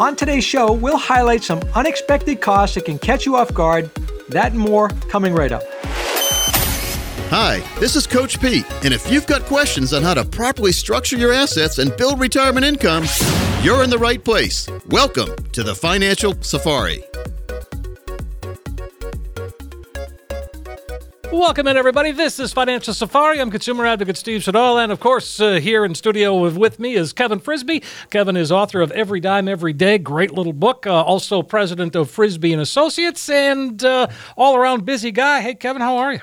On today's show, we'll highlight some unexpected costs that can catch you off guard. That and more coming right up. Hi, this is Coach Pete, and if you've got questions on how to properly structure your assets and build retirement income, you're in the right place. Welcome to the Financial Safari. Welcome in, everybody. This is Financial Safari. I'm consumer advocate Steve Siddall, and of course, uh, here in studio with, with, me is Kevin Frisby. Kevin is author of Every Dime Every Day, great little book. Uh, also, president of Frisby and Associates, and uh, all around busy guy. Hey, Kevin, how are you?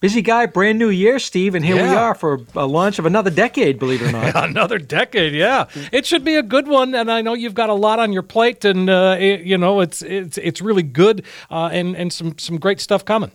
Busy guy, brand new year, Steve, and here yeah. we are for a launch of another decade, believe it or not. another decade, yeah. It should be a good one, and I know you've got a lot on your plate, and uh, it, you know it's it's it's really good, uh, and and some some great stuff coming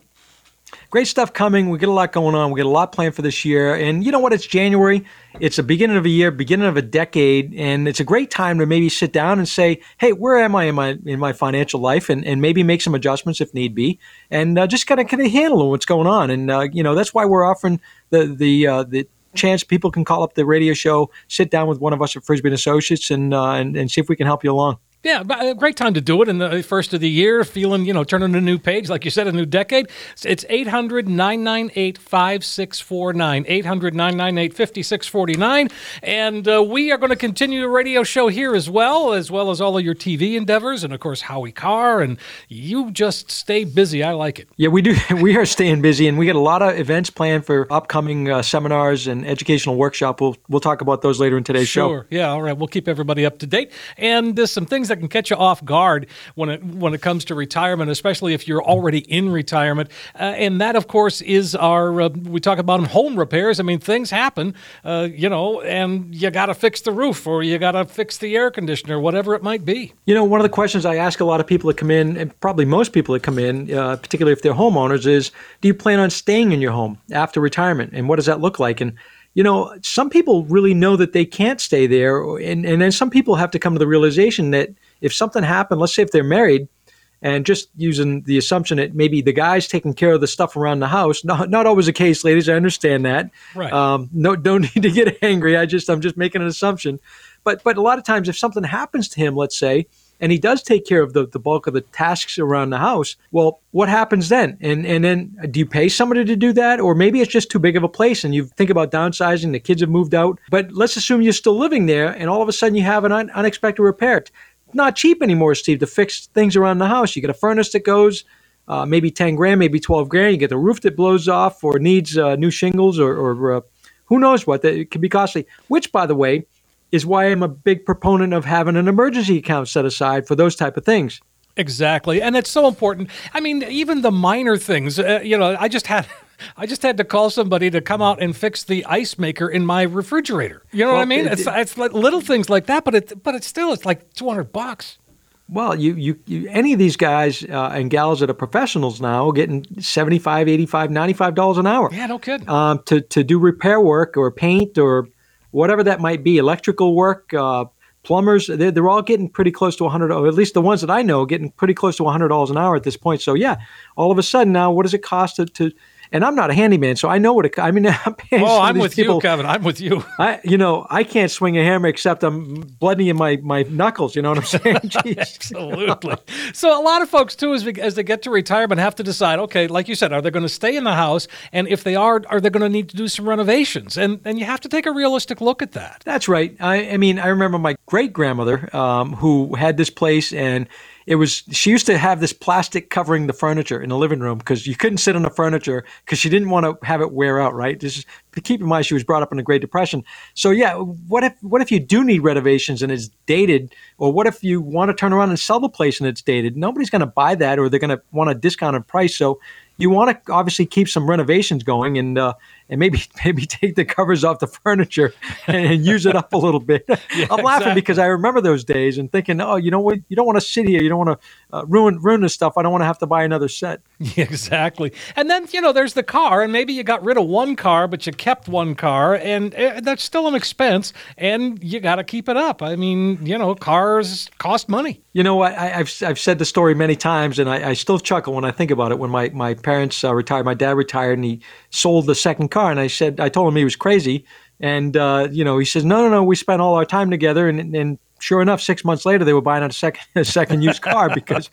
great stuff coming. We get a lot going on. We get a lot planned for this year. And you know what? It's January. It's the beginning of a year, beginning of a decade, and it's a great time to maybe sit down and say, "Hey, where am I in my in my financial life?" and, and maybe make some adjustments if need be, and uh, just kind of kind of handle what's going on. And uh, you know that's why we're offering the the uh, the chance people can call up the radio show, sit down with one of us at Frisby and Associates, and, uh, and and see if we can help you along. Yeah, a great time to do it in the first of the year, feeling, you know, turning a new page, like you said, a new decade. It's 800 998 5649. 800 998 5649. And uh, we are going to continue the radio show here as well, as well as all of your TV endeavors, and of course, Howie Carr. And you just stay busy. I like it. Yeah, we do. We are staying busy, and we got a lot of events planned for upcoming uh, seminars and educational workshop. We'll, we'll talk about those later in today's sure. show. Sure. Yeah, all right. We'll keep everybody up to date. And there's some things that that can catch you off guard when it when it comes to retirement, especially if you're already in retirement. Uh, and that, of course, is our uh, we talk about home repairs. I mean, things happen, uh, you know, and you got to fix the roof or you got to fix the air conditioner, whatever it might be. You know, one of the questions I ask a lot of people that come in, and probably most people that come in, uh, particularly if they're homeowners, is, do you plan on staying in your home after retirement, and what does that look like? And you know, some people really know that they can't stay there, and, and then some people have to come to the realization that if something happened, let's say if they're married, and just using the assumption that maybe the guy's taking care of the stuff around the house. Not, not always the case, ladies. I understand that. Right. Um, no, don't need to get angry. I just I'm just making an assumption. But but a lot of times, if something happens to him, let's say, and he does take care of the, the bulk of the tasks around the house, well, what happens then? And and then do you pay somebody to do that, or maybe it's just too big of a place and you think about downsizing? The kids have moved out, but let's assume you're still living there, and all of a sudden you have an un- unexpected repair not cheap anymore, Steve, to fix things around the house. You get a furnace that goes uh, maybe 10 grand, maybe 12 grand. You get the roof that blows off or needs uh, new shingles or, or uh, who knows what. That it can be costly, which, by the way, is why I'm a big proponent of having an emergency account set aside for those type of things. Exactly. And it's so important. I mean, even the minor things, uh, you know, I just had I just had to call somebody to come out and fix the ice maker in my refrigerator. You know well, what I mean? It, it's it's like little things like that, but it but it's still it's like two hundred bucks. Well, you, you, you, any of these guys uh, and gals that are professionals now getting 75 85 $95 an hour. Yeah, no kidding. Um, to, to do repair work or paint or whatever that might be, electrical work, uh, plumbers, they're, they're all getting pretty close to 100 or at least the ones that I know getting pretty close to $100 an hour at this point. So, yeah, all of a sudden now, what does it cost to, to and I'm not a handyman, so I know what it. I mean, I'm paying Oh, I'm with people, you, Kevin. I'm with you. I, you know, I can't swing a hammer except I'm bloody in my, my knuckles. You know what I'm saying? Absolutely. so a lot of folks too, as, we, as they get to retirement, have to decide. Okay, like you said, are they going to stay in the house? And if they are, are they going to need to do some renovations? And and you have to take a realistic look at that. That's right. I, I mean, I remember my great grandmother um, who had this place, and it was she used to have this plastic covering the furniture in the living room because you couldn't sit on the furniture because she didn't want to have it wear out. Right. This is keep in mind she was brought up in the Great Depression. So yeah, what if what if you do need renovations and it's dated, or what if you want to turn around and sell the place and it's dated? Nobody's going to buy that, or they're going to want a discounted price. So you want to obviously keep some renovations going and uh, and maybe maybe take the covers off the furniture and, and use it up a little bit. I'm laughing exactly. because I remember those days and thinking, oh, you know what? You don't want to sit here. You don't want to uh, ruin ruin this stuff. I don't want to have to buy another set. exactly. And then you know, there's the car, and maybe you got rid of one car, but you kept one car, and uh, that's still an expense, and you got to keep it up. I mean, you know, cars cost money. You know? I, I've I've said the story many times, and I, I still chuckle when I think about it. When my my parents uh, retired, my dad retired, and he sold the second car, and I said I told him he was crazy, and uh, you know he says no no no we spent all our time together, and and sure enough, six months later they were buying a second a second used car because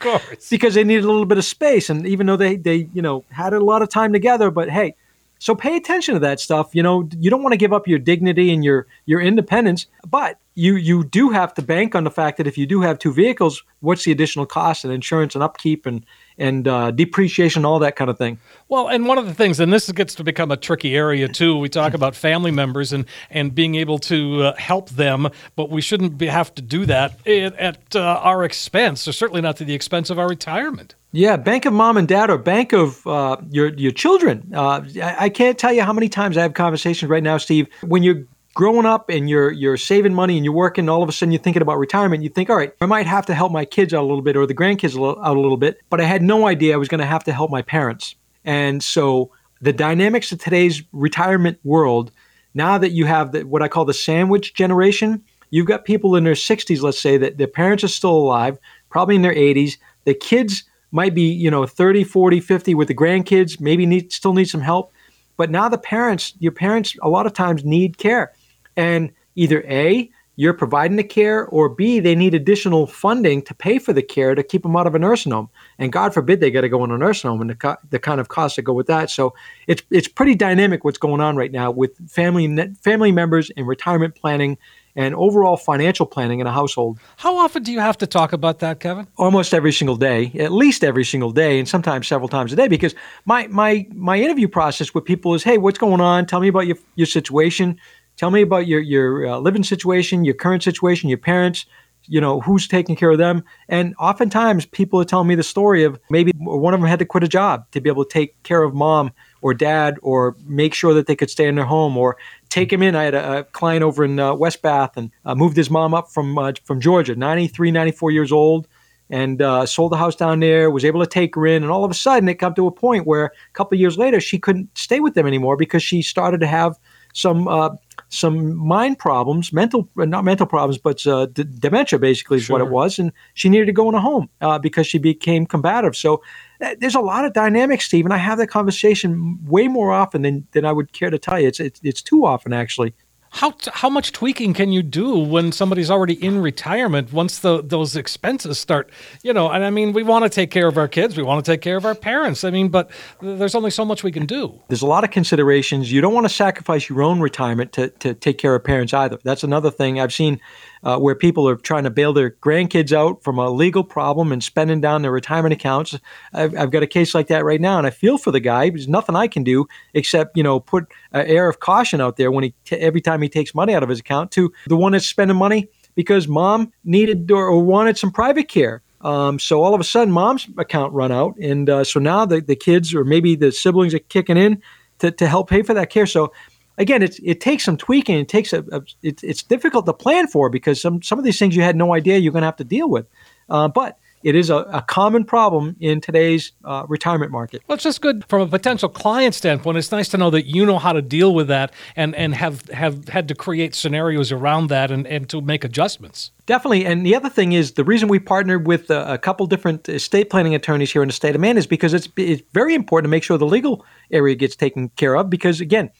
because they needed a little bit of space, and even though they they you know had a lot of time together, but hey. So pay attention to that stuff. You know, you don't want to give up your dignity and your your independence, but you you do have to bank on the fact that if you do have two vehicles, what's the additional cost and insurance and upkeep and and uh, depreciation, all that kind of thing. Well, and one of the things, and this gets to become a tricky area too. We talk about family members and and being able to uh, help them, but we shouldn't be, have to do that at, at uh, our expense, or certainly not to the expense of our retirement. Yeah, bank of mom and dad or bank of uh, your your children. Uh, I, I can't tell you how many times I have conversations right now, Steve. When you're growing up and you're you're saving money and you're working, all of a sudden you're thinking about retirement. You think, all right, I might have to help my kids out a little bit or the grandkids out a little bit, but I had no idea I was going to have to help my parents. And so the dynamics of today's retirement world, now that you have the, what I call the sandwich generation, you've got people in their 60s, let's say, that their parents are still alive, probably in their 80s. The kids might be, you know, 30, 40, 50 with the grandkids, maybe need still need some help. But now the parents, your parents a lot of times need care. And either A, you're providing the care, or B, they need additional funding to pay for the care to keep them out of a nursing home. And God forbid they got to go in a nursing home and the, co- the kind of costs that go with that. So it's it's pretty dynamic what's going on right now with family ne- family members and retirement planning and overall financial planning in a household How often do you have to talk about that, Kevin? almost every single day, at least every single day, and sometimes several times a day. Because my my my interview process with people is, hey, what's going on? Tell me about your your situation. Tell me about your your uh, living situation, your current situation, your parents. You know who's taking care of them, and oftentimes people are telling me the story of maybe one of them had to quit a job to be able to take care of mom or dad, or make sure that they could stay in their home, or take him in. I had a, a client over in uh, West Bath and uh, moved his mom up from uh, from Georgia, 93, 94 years old and uh, sold the house down there. Was able to take her in, and all of a sudden, it got to a point where a couple of years later, she couldn't stay with them anymore because she started to have some uh, some mind problems, mental not mental problems, but uh, d- dementia basically is what it was, and she needed to go in a home uh, because she became combative. So. uh, There's a lot of dynamics, Steve, and I have that conversation way more often than, than I would care to tell you. It's, it's it's too often, actually. How how much tweaking can you do when somebody's already in retirement? Once the those expenses start, you know, and I mean, we want to take care of our kids, we want to take care of our parents. I mean, but th- there's only so much we can do. There's a lot of considerations. You don't want to sacrifice your own retirement to, to take care of parents either. That's another thing I've seen uh, where people are trying to bail their grandkids out from a legal problem and spending down their retirement accounts. I've, I've got a case like that right now, and I feel for the guy. There's nothing I can do except you know put an air of caution out there when he t- every time he takes money out of his account to the one that's spending money because mom needed or, wanted some private care. Um, so all of a sudden, mom's account run out, and uh, so now the, the kids or maybe the siblings are kicking in to, to help pay for that care. So again, it's, it takes some tweaking. It takes a, a it's, it's difficult to plan for because some some of these things you had no idea you're going to have to deal with. Uh, but it is a, a common problem in today's uh, retirement market. Well, it's just good from a potential client standpoint. It's nice to know that you know how to deal with that and, and have, have had to create scenarios around that and, and to make adjustments. Definitely. And the other thing is the reason we partnered with a, a, couple different estate planning attorneys here in the state of Maine is because it's, it's very important to make sure the legal area gets taken care of. Because again,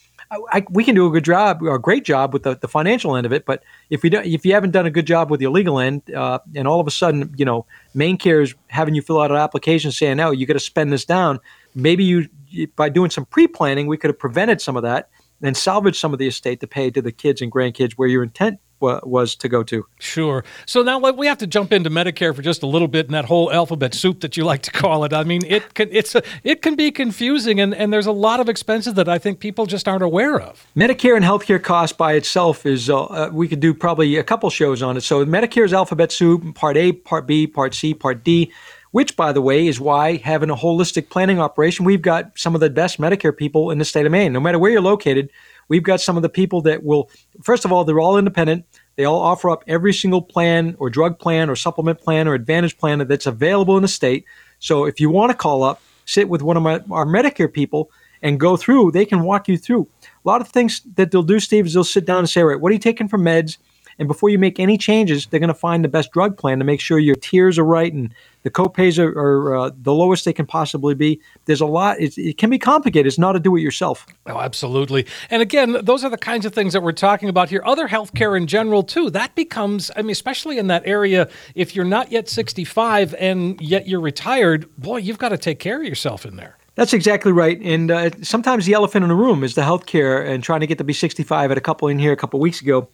I, we can do a good job a great job with the, the financial end of it, but if you don't, if you haven't done a good job with your legal end, uh, and all of a sudden, you know, MaineCare is having you fill out an application saying, "No, you got to spend this down." Maybe you, by doing some pre-planning, we could have prevented some of that and salvaged some of the estate to pay to the kids and grandkids where your intent was to go to. Sure. So now we have to jump into Medicare for just a little bit and that whole alphabet soup that you like to call it. I mean, it can it's a, it can be confusing and, and there's a lot of expenses that I think people just aren't aware of. Medicare and healthcare cost by itself is uh, uh, we could do probably a couple shows on it. So Medicare's alphabet soup, part A, part B, part C, part D which, by the way, is why having a holistic planning operation, we've got some of the best Medicare people in the state of Maine. No matter where you're located, we've got some of the people that will, first of all, they're all independent. They all offer up every single plan or drug plan or supplement plan or advantage plan that's available in the state. So if you want to call up, sit with one of my, our Medicare people and go through, they can walk you through. A lot of things that they'll do, Steve, is they'll sit down and say, right, what are you taking for meds? And before you make any changes, they're going to find the best drug plan to make sure your tiers are right and the copays are, are uh, the lowest they can possibly be. There's a lot. it can be complicated. It's not a do it yourself. Oh, absolutely. And again, those are the kinds of things that we're talking about here. Other healthcare in general, too. That becomes, I mean, especially in that area, if you're not yet 65 and yet you're retired, boy, you've got to take care of yourself in there. That's exactly right. And uh, sometimes the elephant in the room is the healthcare and trying to get to be 65. At a couple in here a couple weeks ago,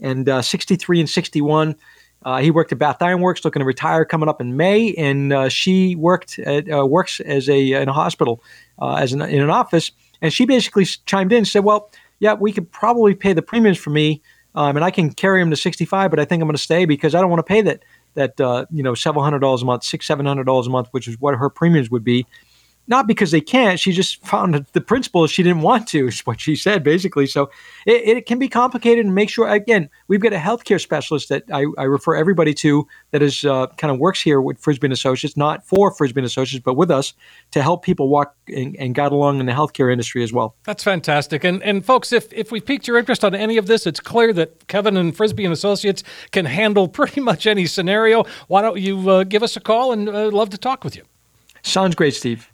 and uh, 63 and 61. Uh, he worked at Bath Iron Works, looking to retire coming up in May, and uh, she worked at, uh, works as a in a hospital uh, as an, in an office, and she basically chimed in and said, "Well, yeah, we could probably pay the premiums for me, um, and I can carry him to 65, but I think I'm going to stay because I don't want to pay that that uh, you know several hundred dollars a month, six seven hundred dollars a month, which is what her premiums would be." Not because they can't. She just found the principle she didn't want to, is what she said, basically. So it, it, can be complicated and make sure, again, we've got a healthcare specialist that I, I refer everybody to that is uh, kind of works here with Frisby and Associates, not for Frisby and Associates, but with us to help people walk and, and guide along in the healthcare industry as well. That's fantastic. And, and folks, if, if we've piqued your interest on any of this, it's clear that Kevin and Frisby and Associates can handle pretty much any scenario. Why don't you uh, give us a call and uh, love to talk with you? Sounds great, Steve.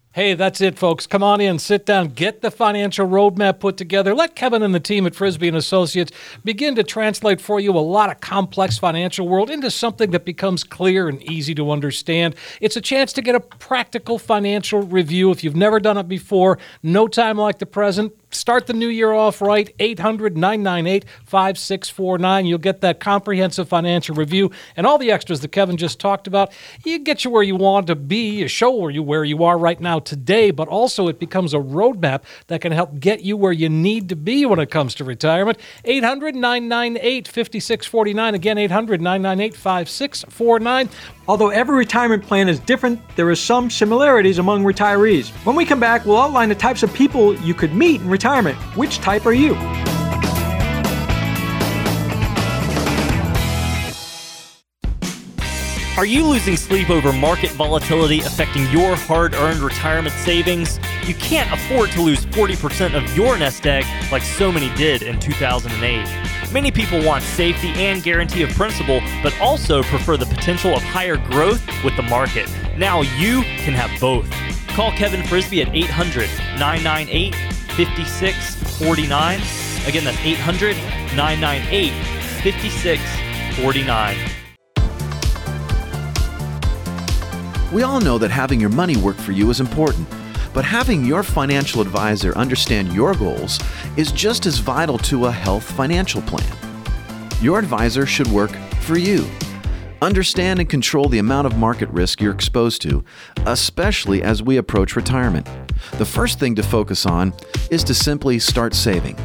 Hey, that's it, folks. Come on in, sit down, get the financial roadmap put together. Let Kevin and the team at Frisby and Associates begin to translate for you a lot of complex financial world into something that becomes clear and easy to understand. It's a chance to get a practical financial review if you've never done it before. No time like the present start the new year off right. 800 998 5649. You'll get that comprehensive financial review and all the extras that Kevin just talked about. You get you where you want to be, you show where you where you are right now today, but also it becomes a roadmap that can help get you where you need to be when it comes to retirement. 800 998 5649. Again, 800 998 5649. Although every retirement plan is different, there are some similarities among retirees. When we come back, we'll outline the types of people you could meet in retirement. Which type are you? Are you losing sleep over market volatility affecting your hard earned retirement savings? You can't afford to lose 40% of your nest egg like so many did in 2008. Many people want safety and guarantee of principal, but also prefer the potential of higher growth with the market. Now you can have both. Call Kevin Frisby at 800 998 5649. Again, that's 800 998 5649. We all know that having your money work for you is important, but having your financial advisor understand your goals is just as vital to a health financial plan. Your advisor should work for you. Understand and control the amount of market risk you're exposed to, especially as we approach retirement. The first thing to focus on is to simply start saving.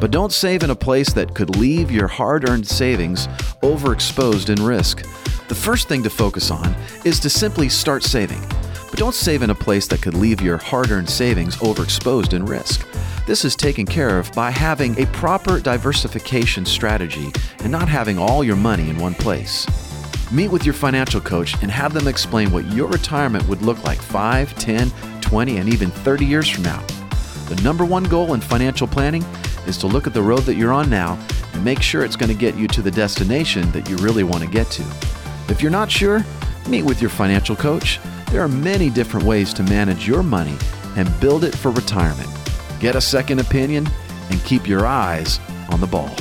But don't save in a place that could leave your hard earned savings overexposed in risk. The first thing to focus on is to simply start saving. But don't save in a place that could leave your hard earned savings overexposed in risk. This is taken care of by having a proper diversification strategy and not having all your money in one place. Meet with your financial coach and have them explain what your retirement would look like 5, 10, 20, and even 30 years from now. The number one goal in financial planning is to look at the road that you're on now and make sure it's going to get you to the destination that you really want to get to. If you're not sure, meet with your financial coach. There are many different ways to manage your money and build it for retirement. Get a second opinion and keep your eyes on the ball.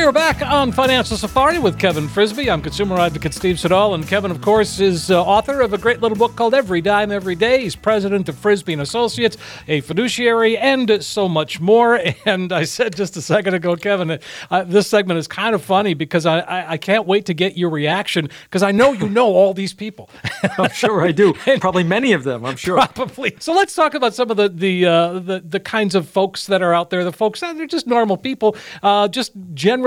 We are back on Financial Safari with Kevin Frisby. I'm consumer advocate Steve Siddall, and Kevin, of course, is uh, author of a great little book called Every Dime Every Day. He's president of Frisby and Associates, a fiduciary, and so much more. And I said just a second ago, Kevin, uh, this segment is kind of funny because I, I, I can't wait to get your reaction because I know you know all these people. I'm sure I do. Probably many of them. I'm sure. Probably. So let's talk about some of the the uh, the, the kinds of folks that are out there. The folks that are just normal people. Uh, just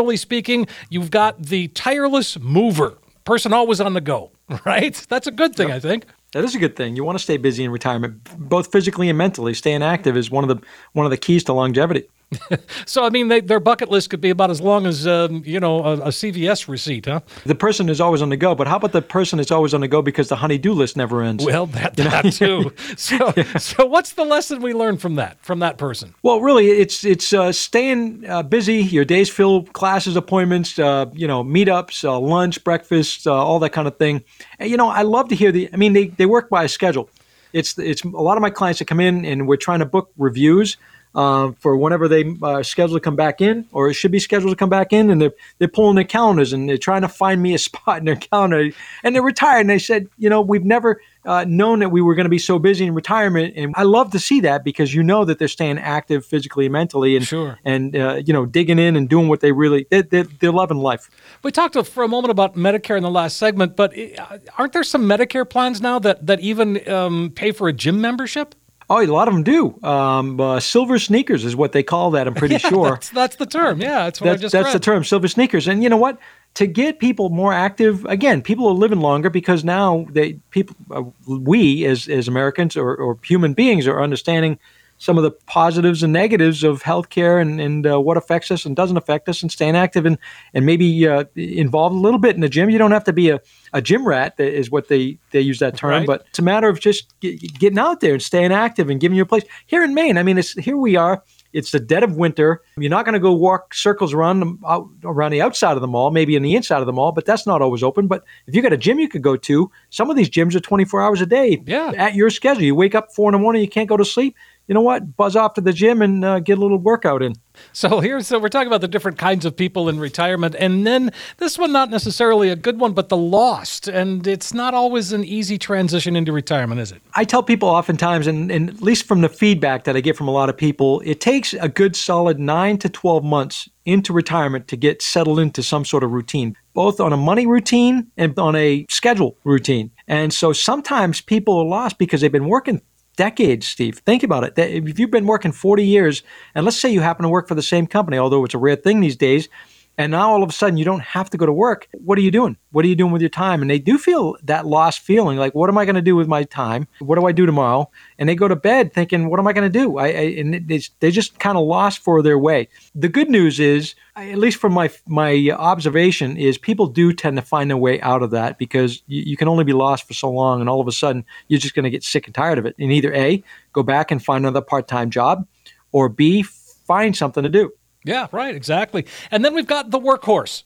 generally speaking, you've got the tireless mover, person always on the go. Right. That's a good thing, I think. That is a good thing. You want to stay busy in retirement, both physically and mentally. Staying active is one of the one of the keys to longevity. So I mean, they, their bucket list could be about as long as um, you know a, a CVS receipt, huh? The person is always on the go, but how about the person that's always on the go because the honey-do list never ends? Well, that, that too. So, so what's the lesson we learned from that from that person? Well, really, it's it's uh, staying uh, busy. Your days fill classes, appointments, uh, you know, meetups, uh, lunch, breakfast, uh, all that kind of thing. And, you know, I love to hear the. I mean, they, they work by a schedule. It's it's a lot of my clients that come in and we're trying to book reviews. Uh, for whenever they uh, schedule to come back in, or it should be scheduled to come back in, and they're they're pulling their calendars and they're trying to find me a spot in their calendar, and they're retired. And they said, you know, we've never uh, known that we were going to be so busy in retirement, and I love to see that because you know that they're staying active physically and mentally, and Sure. and uh, you know digging in and doing what they really they're, they're, they're loving life. We talked for a moment about Medicare in the last segment, but uh, aren't there some Medicare plans now that that even um, pay for a gym membership? Oh, a lot of them do. Um, uh, silver sneakers is what they call that. I'm pretty sure. That's, that's the term. Yeah, that's what I just that's read. the term, silver sneakers. And you know what? To get people more active, again, people are living longer because now they people, uh, we as as Americans or, or human beings are understanding some of the positives and negatives of healthcare and and uh, what affects us and doesn't affect us, and staying active and and maybe uh, involved a little bit in the gym. You don't have to be a, a gym rat, is what they they use that term, Right. but it's a matter of just get, getting out there and staying active and giving you a place. Here in Maine, I mean, it's here we are. It's the dead of winter. You're not going to go walk circles around the, out, around the outside of the mall, maybe in the inside of the mall, but that's not always open. But if you got a gym you could go to, some of these gyms are 24 hours a day Yeah. at your schedule. You wake up four in the morning, you can't go to sleep. You know what? Buzz off to the gym and uh, get a little workout in. So here's so we're talking about the different kinds of people in retirement, and then this one not necessarily a good one, but the lost, and it's not always an easy transition into retirement, is it? I tell people oftentimes, and, and at least from the feedback that I get from a lot of people, it takes a good solid nine to 12 months into retirement to get settled into some sort of routine, both on a money routine and on a schedule routine. And so sometimes people are lost because they've been working decades, Steve. Think about it. If you've been working 40 years, and let's say you happen to work for the same company, although it's a rare thing these days, and now all of a sudden you don't have to go to work, what are you doing? What are you doing with your time? And they do feel that lost feeling like, what am I going to do with my time? What do I do tomorrow? And they go to bed thinking, what am I going to do? I, I, and they, they just kind of lost for their way. The good news is, at least from my my observation, is people do tend to find their way out of that because you, you can only be lost for so long, and all of a sudden you're just going to get sick and tired of it. And either A, go back and find another part time job, or B, find something to do. Yeah, right, exactly. And then we've got the workhorse.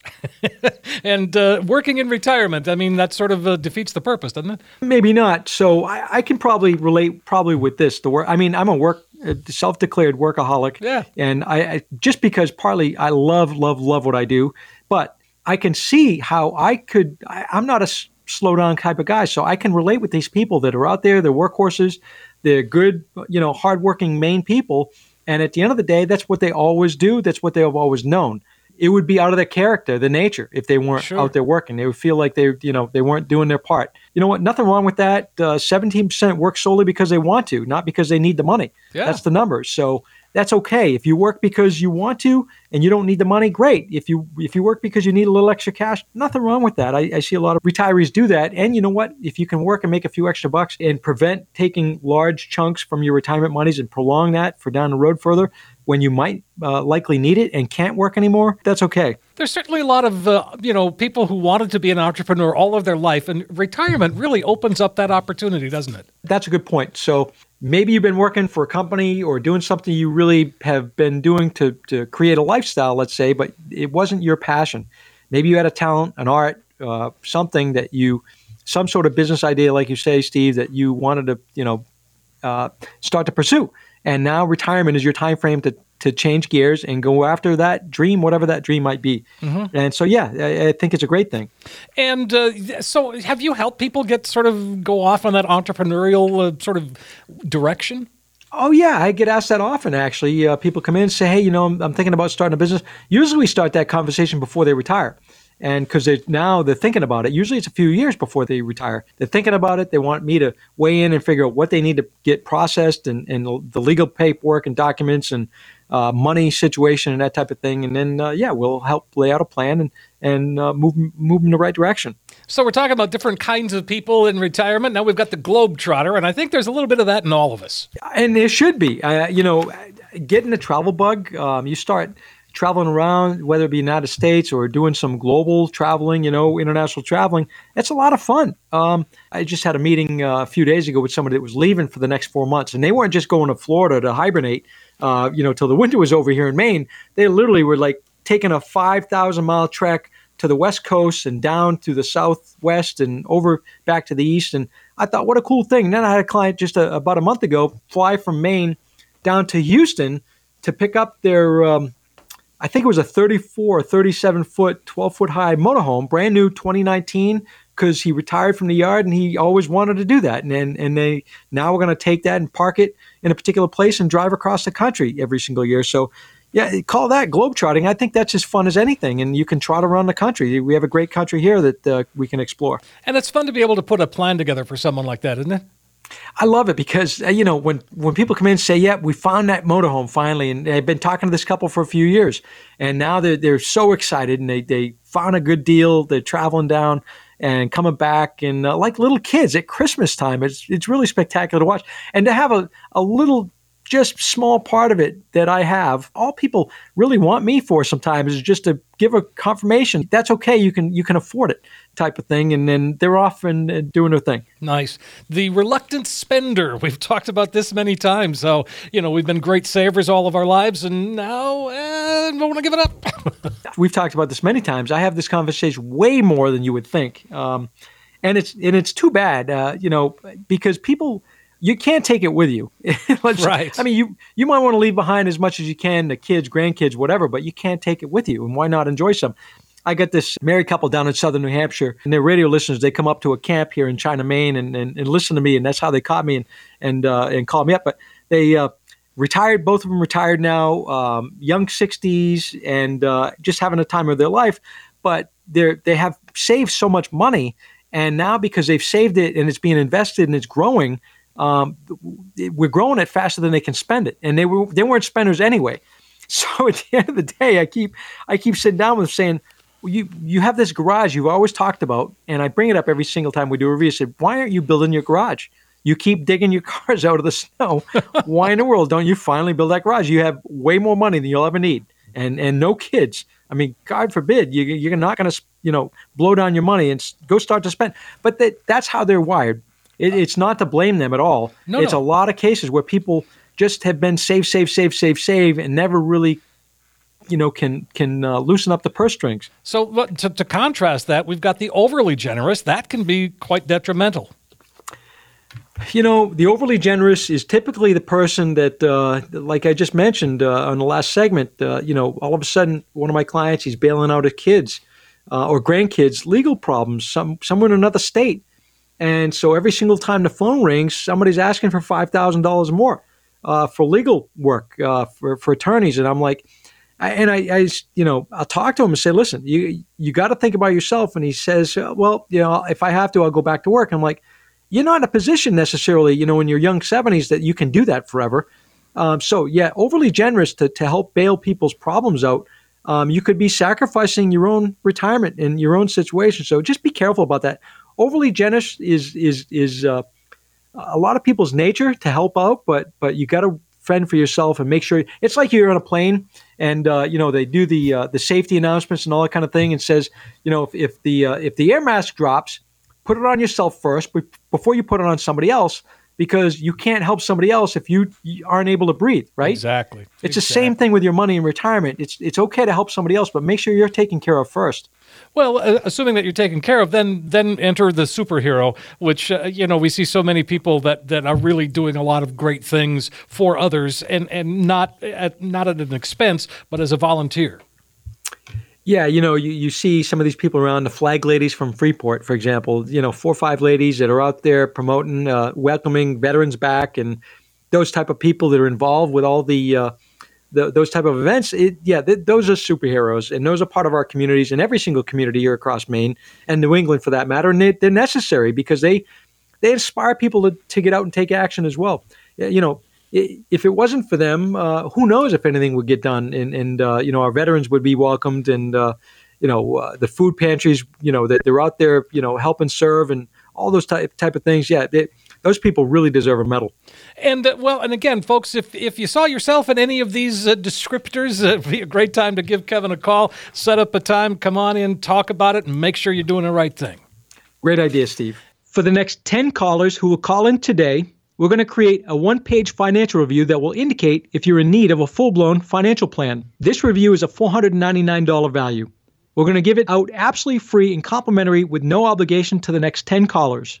and uh, working in retirement, I mean, that sort of uh, defeats the purpose, doesn't it? Maybe not. So I, I can probably relate probably with this. The work. I mean, I'm a work a self-declared workaholic. Yeah. And I, I just because partly I love, love, love what I do, but I can see how I could. I, I'm not a s- slow down type of guy, so I can relate with these people that are out there. They're workhorses. They're good, you know, hardworking Maine people. And at the end of the day, that's what they always do. That's what they have always known. It would be out of their character, the nature, if they weren't Sure. out there working. They would feel like they, you know, they weren't doing their part. You know what? Nothing wrong with that. Uh, Seventeen percent work solely because they want to, not because they need the money. Yeah. That's the numbers. So that's okay. If you work because you want to and you don't need the money, great. If you if you work because you need a little extra cash, nothing wrong with that. I, I see a lot of retirees do that. And you know what? If you can work and make a few extra bucks and prevent taking large chunks from your retirement monies and prolong that for down the road further, when you might uh, likely need it and can't work anymore, that's okay. There's certainly a lot of uh, you know people who wanted to be an entrepreneur all of their life, and retirement really opens up that opportunity, doesn't it? That's a good point. So maybe you've been working for a company or doing something you really have been doing to, to create a lifestyle, let's say, but it wasn't your passion. Maybe you had a talent, an art, uh, something that you, some sort of business idea, like you say, Steve, that you wanted to, you know, uh, start to pursue. And now retirement is your time frame to, to change gears and go after that dream, whatever that dream might be. And so, yeah, I, I think it's a great thing. And uh, so, have you helped people get sort of go off on that entrepreneurial uh, sort of direction? Oh yeah, I get asked that often. Actually, uh, people come in and say, "Hey, you know, I'm, I'm thinking about starting a business." Usually, we start that conversation before they retire, and because they now they're thinking about it. Usually, it's a few years before they retire. They're thinking about it. They want me to weigh in and figure out what they need to get processed and, and the legal paperwork and documents and uh, money situation and that type of thing. And then, uh, yeah, we'll help lay out a plan and and uh, move move in the right direction. So we're talking about different kinds of people in retirement. Now we've got the globetrotter, and I think there's a little bit of that in all of us. and there should be. Uh, you know, getting the travel bug. Um, you start traveling around, whether it be United States or doing some global traveling. You know, international traveling. It's a lot of fun. Um, I just had a meeting uh, a few days ago with somebody that was leaving for the next four months, and they weren't just going to Florida to hibernate. Uh, you know, till the winter was over here in Maine. They literally were like taking a five thousand mile trek to the west coast and down to the southwest and over back to the east. And I thought, what a cool thing. And then I had a client just a, about a month ago fly from Maine down to Houston to pick up their, um, I think it was a 34 or 37 foot, 12 foot high motorhome, brand new 2019, because he retired from the yard and he always wanted to do that. And and, and they now we're going to take that and park it in a particular place and drive across the country every single year. So yeah, call that globetrotting. I think that's as fun as anything, and you can trot around the country. We have a great country here that uh, we can explore. And it's fun to be able to put a plan together for someone like that, isn't it? I love it because uh, you know when when people come in and say, "Yeah, we found that motorhome finally," and they've been talking to this couple for a few years, and now they're they're so excited and they they found a good deal. They're traveling down and coming back and uh, like little kids at Christmas time. It's it's really spectacular to watch and to have a a little just small part of it that I have. All people really want me for sometimes is just to give a confirmation. That's okay. You can you can afford it, type of thing. And then they're off and uh, doing their thing. Nice. The reluctant spender. We've talked about this many times. So, you know, we've been great savers all of our lives, and now uh, don't want to give it up. We've talked about this many times. I have this conversation way more than you would think, um, and it's and it's too bad, uh, you know, because people you can't take it with you. Right. I mean, you you might want to leave behind as much as you can, the kids, grandkids, whatever, but you can't take it with you. And why not enjoy some? I got this married couple down in southern New Hampshire, and they're radio listeners. They come up to a camp here in China, Maine, and, and, and listen to me, and that's how they caught me and and uh, and called me up. But they uh, retired, both of them retired now, um, young 60s, and uh, just having a time of their life. But they they have saved so much money, and now because they've saved it and it's being invested and it's growing, um, we're growing it faster than they can spend it, and they were they weren't spenders anyway. So at the end of the day, I keep I keep sitting down with them saying, you you have this garage you've always talked about, and I bring it up every single time we do a review. I said, why aren't you building your garage? You keep digging your cars out of the snow. why in the world don't you finally build that garage? You have way more money than you'll ever need, and and no kids. I mean, God forbid you you're not going to you know blow down your money and go start to spend. But that that's how they're wired. It, it's not to blame them at all. No, it's no. a lot of cases where people just have been save, save, save, save, save, and never really you know can can uh, loosen up the purse strings. So to, to contrast that, we've got the overly generous. That can be quite detrimental. You know, the overly generous is typically the person that, uh, like I just mentioned uh, on the last segment, uh, you know, all of a sudden, one of my clients, he's bailing out his kids uh, or grandkids legal problems some, somewhere in another state. And so every single time the phone rings, somebody's asking for $5,000 more uh, for legal work, uh, for, for attorneys. And I'm like, I, and I, I, you know, I'll talk to him and say, listen, you, you got to think about yourself. And he says, well, you know, if I have to, I'll go back to work. I'm like, you're not in a position necessarily, you know, in your young 70s that you can do that forever. Um, so, yeah, overly generous to, to help bail people's problems out. Um, you could be sacrificing your own retirement in your own situation. So just be careful about that. Overly generous is is is uh, a lot of people's nature to help out, but but you got to fend for yourself and make sure it's like you're on a plane and uh, you know they do the uh, the safety announcements and all that kind of thing and says you know if, if the uh, if the air mask drops put it on yourself first before you put it on somebody else because you can't help somebody else if you, aren't able to breathe, right? Exactly. It's exactly. the same thing with your money in retirement. It's it's okay to help somebody else, but make sure you're taken care of first. Well, uh, assuming that you're taken care of, then then enter the superhero, which uh, you know we see so many people that, that are really doing a lot of great things for others, and and not at not at an expense, but as a volunteer. Yeah, you know, you, you see some of these people around, the flag ladies from Freeport, for example, you know, four or five ladies that are out there promoting, uh, welcoming veterans back and those type of people that are involved with all the, uh, the those type of events. It, yeah, th- those are superheroes and those are part of our communities and every single community here across Maine and New England for that matter. And they, they're necessary because they, they inspire people to, to get out and take action as well. You know, if it wasn't for them, uh, who knows if anything would get done? And, and uh, you know, our veterans would be welcomed, and uh, you know, uh, the food pantries, you know, that they're out there, you know, helping serve and all those type type of things. Yeah, they, those people really deserve a medal. And uh, well, and again, folks, if if you saw yourself in any of these uh, descriptors, it'd be a great time to give Kevin a call, set up a time, come on in, talk about it, and make sure you're doing the right thing. Great idea, Steve. For the next ten callers who will call in today we're going to create a one page financial review that will indicate if you're in need of a full blown financial plan. This review is a $499 value. We're going to give it out absolutely free and complimentary with no obligation to the next 10 callers.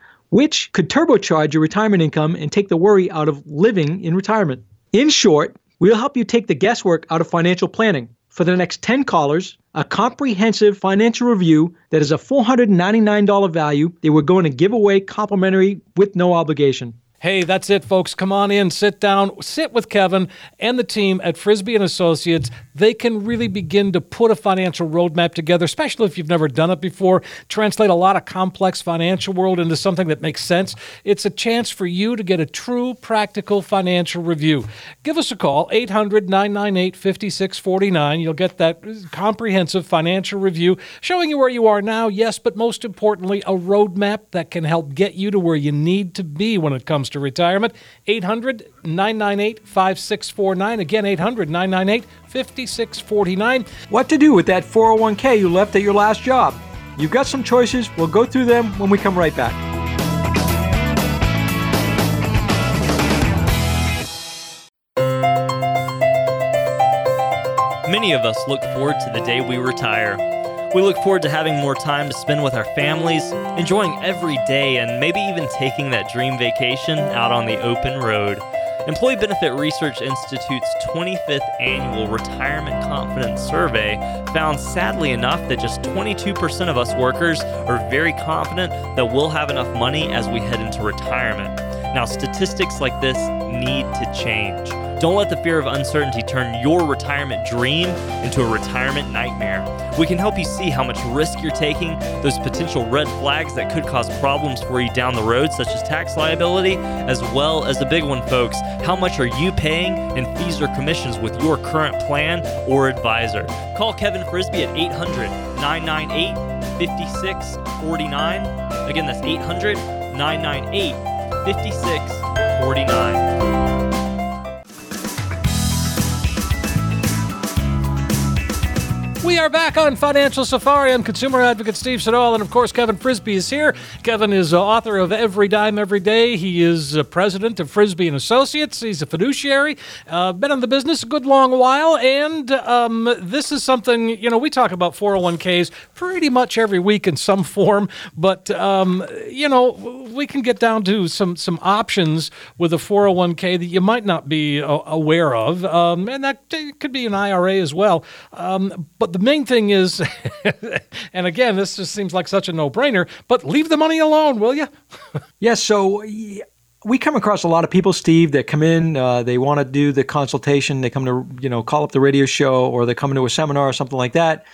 which could turbocharge your retirement income and take the worry out of living in retirement. In short, we'll help you take the guesswork out of financial planning. For the next 10 callers, a comprehensive financial review that is a $499 value that we're going to give away complimentary with no obligation. Hey, that's it, folks. Come on in, sit down, sit with Kevin and the team at Frisby and Associates. They can really begin to put a financial roadmap together, especially if you've never done it before. Translate a lot of complex financial world into something that makes sense. It's a chance for you to get a true, practical financial review. Give us a call, 800 998 5649. You'll get that comprehensive financial review showing you where you are now, yes, but most importantly, a roadmap that can help get you to where you need to be when it comes to retirement. 800 998 5649. Again, 800 998 5649. What to do with that 401k you left at your last job? You've got some choices. We'll go through them when we come right back. Many of us look forward to the day we retire. We look forward to having more time to spend with our families, enjoying every day, and maybe even taking that dream vacation out on the open road. Employee Benefit Research Institute's 25th annual Retirement Confidence Survey found, sadly enough, that just 22% of us workers are very confident that we'll have enough money as we head into retirement. Now, statistics like this need to change. Don't let the fear of uncertainty turn your retirement dream into a retirement nightmare. We can help you see how much risk you're taking, those potential red flags that could cause problems for you down the road, such as tax liability, as well as the big one, folks how much are you paying in fees or commissions with your current plan or advisor? Call Kevin Frisby at 800 998 5649. Again, that's 800 998 5649. We are back on Financial Safari. I'm consumer advocate Steve Siddall, and of course, Kevin Frisby is here. Kevin is uh, author of Every Dime Every Day. He is uh, president of Frisby and Associates. He's a fiduciary. Uh, been in the business a good long while, and um, this is something you know we talk about 401ks pretty much every week in some form. But um, you know we can get down to some some options with a 401k that you might not be uh, aware of, um, and that could be an IRA as well. Um, but the main thing is, and again, this just seems like such a no brainer, but leave the money alone, will you? yes. Yeah, so we come across a lot of people, Steve, that come in, uh, they want to do the consultation, they come to, you know, call up the radio show or they come into a seminar or something like that.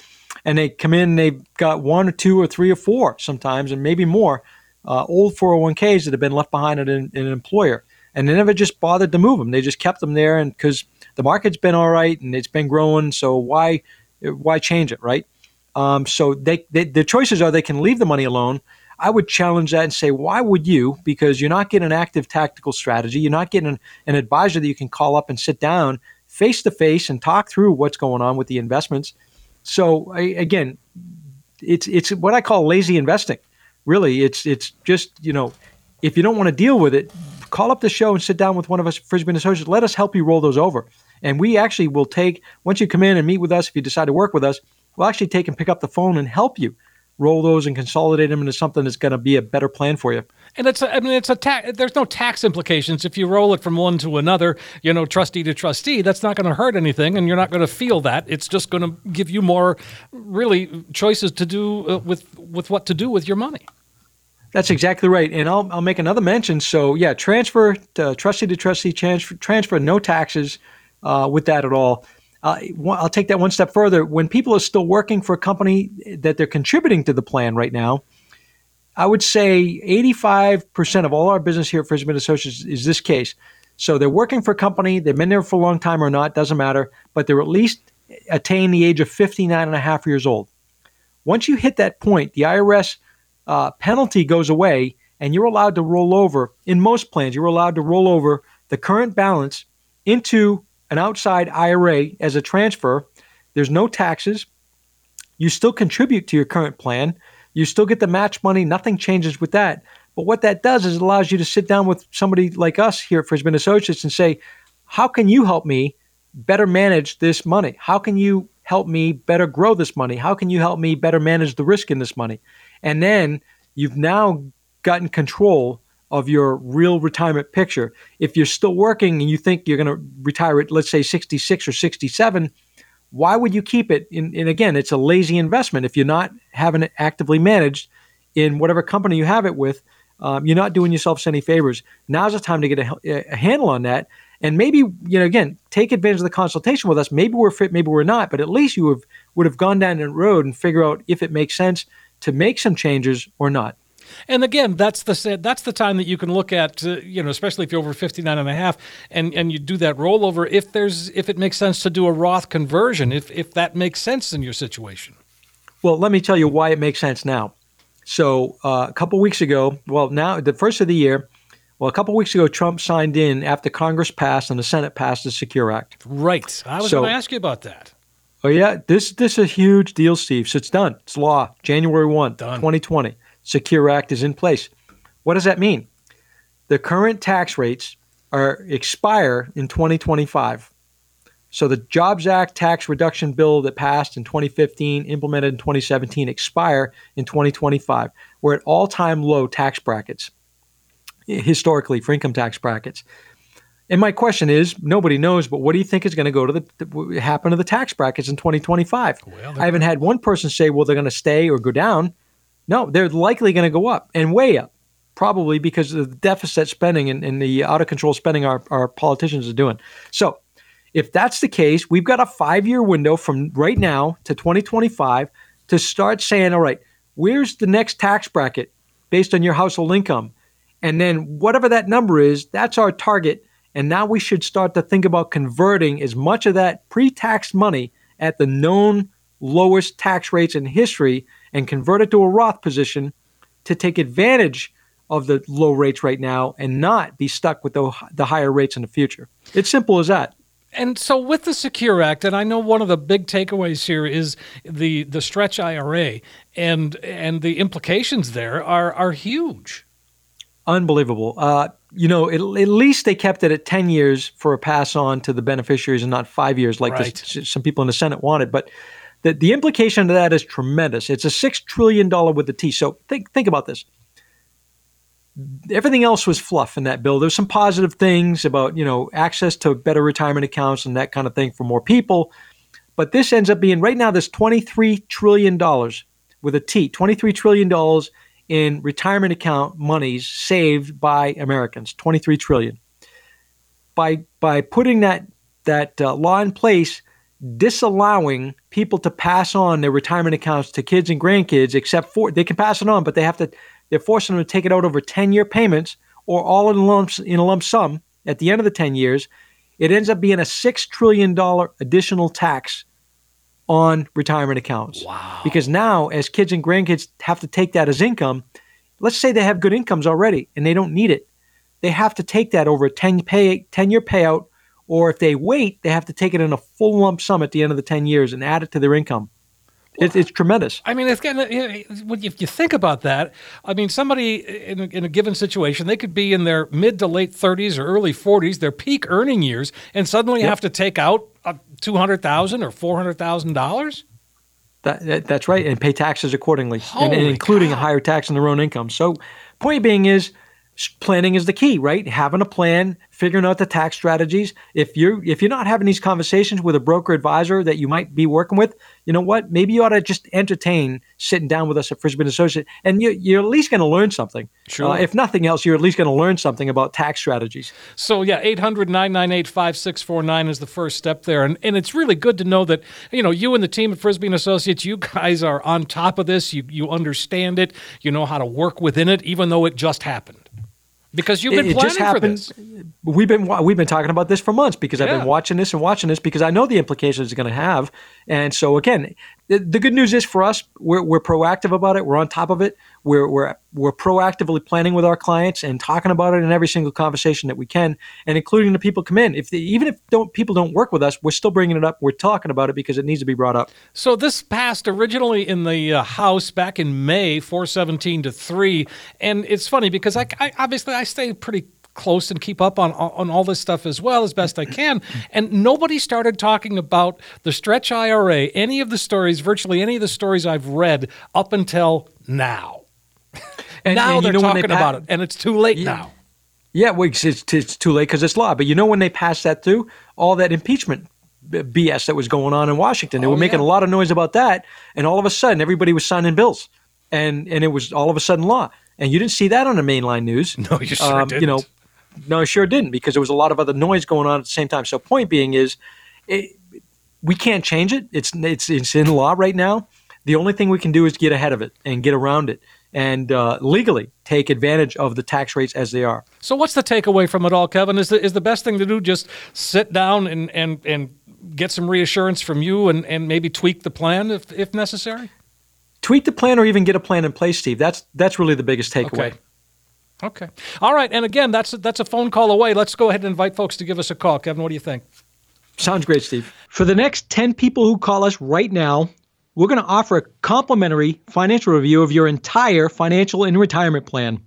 And they come in, they've got one or two or three or four sometimes, and maybe more, uh, old 401ks that have been left behind at an, an employer. And they never just bothered to move them. They just kept them there, and because the market's been all right and it's been growing, so why why change it, right? Um, so they, they, the choices are they can leave the money alone. I would challenge that and say, why would you? Because you're not getting an active tactical strategy. You're not getting an, an advisor that you can call up and sit down face to face and talk through what's going on with the investments. So I, again, it's it's what I call lazy investing. Really, it's it's just you know, if you don't want to deal with it, call up the show and sit down with one of us Frisby Associates. Let us help you roll those over. And we actually will take, once you come in and meet with us, if you decide to work with us, we'll actually take and pick up the phone and help you roll those and consolidate them into something that's going to be a better plan for you. And it's, a, I mean, it's a tax. There's no tax implications if you roll it from one to another. You know, trustee to trustee. That's not going to hurt anything, and you're not going to feel that. It's just going to give you more, really, choices to do uh, with with what to do with your money. That's exactly right. And I'll I'll make another mention. So yeah, transfer to trustee to trustee transfer transfer no taxes uh, with that at all. Uh, I'll take that one step further. When people are still working for a company that they're contributing to the plan right now, I would say 85% of all our business here at Frisby Associates is this case. So they're working for a company, they've been there for a long time or not, doesn't matter, but they're at least attain the age of 59 and a half years old. Once you hit that point, the IRS uh, penalty goes away and you're allowed to roll over, in most plans, you're allowed to roll over the current balance into an outside IRA as a transfer. There's no taxes. You still contribute to your current plan. You still get the match money. Nothing changes with that. But what that does is it allows you to sit down with somebody like us here at Frisby Associates and say, how can you help me better manage this money? How can you help me better grow this money? How can you help me better manage the risk in this money? And then you've now gotten control of your real retirement picture. If you're still working and you think you're going to retire at, let's say, 66 or 67, why would you keep it? And again, it's a lazy investment. If you're not having it actively managed in whatever company you have it with, um, you're not doing yourselves any favors. Now's the time to get a, a handle on that. And maybe, you know, again, take advantage of the consultation with us. Maybe we're fit, maybe we're not, but at least you have, would have gone down the road and figure out if it makes sense to make some changes or not. And again, that's the that's the time that you can look at, uh, you know, especially if you're over 59 and a half and and you do that rollover if there's if it makes sense to do a Roth conversion, if if that makes sense in your situation. Well, let me tell you why it makes sense now. So, uh, a couple weeks ago, well, now the first of the year, well, a couple weeks ago, Trump signed in after Congress passed and the Senate passed the Secure Act. Right. I was so, going to ask you about that. Oh yeah, this this is a huge deal, Steve. So it's done. It's law. January 1, done. 2020. Secure Act is in place. What does that mean? The current tax rates are expire in 2025. So the Jobs Act tax reduction bill that passed in 2015, implemented in 2017, expire in 2025. We're at all-time low tax brackets historically for income tax brackets. And my question is, nobody knows, but what do you think is going to go to the, happen to the tax brackets in 2025? Well, I haven't had one person say, well, they're going to stay or go down. No, they're likely going to go up and way up, probably because of the deficit spending and, and the out of control spending our, our politicians are doing. So, if that's the case, we've got a five year window from right now to 2025 to start saying, all right, where's the next tax bracket based on your household income? And then whatever that number is, that's our target. And now we should start to think about converting as much of that pre tax money at the known lowest tax rates in history and convert it to a Roth position to take advantage of the low rates right now and not be stuck with the, the higher rates in the future. It's simple as that. And so with the Secure Act, and I know one of the big takeaways here is the the stretch IRA and and the implications there are are huge. Unbelievable. Uh, you know, at, at, least they kept it at 10 years for a pass on to the beneficiaries and not five years like right. this, some people in the Senate wanted. But the, the implication of that is tremendous. It's a $6 trillion with a T. So think, think about this. Everything else was fluff in that bill. There's some positive things about, you know, access to better retirement accounts and that kind of thing for more people. But this ends up being right now, there's $23 trillion with a T, $23 trillion in retirement account monies saved by Americans, 23 trillion. By by putting that that uh, law in place, disallowing people to pass on their retirement accounts to kids and grandkids, except for they can pass it on, but they have to they're forcing them to take it out over 10 year payments or all in lumps in a lump sum at the end of the 10 years. It ends up being a six trillion dollar additional tax on retirement accounts. Wow. Because now, as kids and grandkids have to take that as income, let's say they have good incomes already and they don't need it. They have to take that over a 10, pay, 10 year payout, or if they wait, they have to take it in a full lump sum at the end of the 10 years and add it to their income. It's, it's tremendous. I mean, it's kind of, if you think about that, I mean, somebody in a, in a given situation, they could be in their mid to late 30s or early 40s, their peak earning years, and suddenly yep. have to take out uh, two hundred thousand or four hundred thousand dollars. That, that, that's right, and pay taxes accordingly, and, and, including cow. a higher tax on their own income. So, point being is, planning is the key, right? Having a plan, figuring out the tax strategies. If you're if you're not having these conversations with a broker advisor that you might be working with, you know what? Maybe you ought to just entertain sitting down with us at Frisby Associate, and you, you're at least going to learn something. Sure. Uh, if nothing else, you're at least going to learn something about tax strategies. So yeah, 800-998-5649 is the first step there, and and it's really good to know that you know you and the team at Frisby and Associates, you guys are on top of this. You you understand it. You know how to work within it, even though it just happened. Because you've been it, planning just happened. for this. We've been we've been talking about this for months because Yeah. I've been watching this and watching this because I know the implications it's going to have. And so again, the, the good news is for us, we're, we're proactive about it. We're on top of it. We're, we're we're proactively planning with our clients and talking about it in every single conversation that we can, and including the people come in. If even if don't people don't work with us, we're still bringing it up. We're talking about it because it needs to be brought up. So this passed originally in the uh, House back in May, 417 to 3. And it's funny because I, I obviously I stay pretty close and keep up on on all this stuff as well as best I can. And nobody started talking about the stretch IRA, any of the stories, virtually any of the stories I've read up until now. And, now and they're you know talking they about it, and it's too late now. Yeah, well, it's, it's, too late because it's law. But you know when they passed that through, all that impeachment BS that was going on in Washington, they Oh, were making yeah. a lot of noise about that, and all of a sudden everybody was signing bills, and and it was all of a sudden law. And you didn't see that on the mainline news. No, you sure Um, You know, didn't. no, I sure didn't because there was a lot of other noise going on at the same time. So point being is, it, we can't change it. It's it's it's in law right now. The only thing we can do is get ahead of it and get around it and uh, legally take advantage of the tax rates as they are. So what's the takeaway from it all, Kevin? Is the, is the best thing to do just sit down and, and, and get some reassurance from you and, and maybe tweak the plan if, if necessary? tweak the plan or even get a plan in place, Steve. That's that's really the biggest takeaway. Okay. Okay. All right. And again, that's that's a phone call away. Let's go ahead and invite folks to give us a call. Kevin, what do you think? Sounds great, Steve. For the next 10 people who call us right now, we're going to offer a complimentary financial review of your entire financial and retirement plan.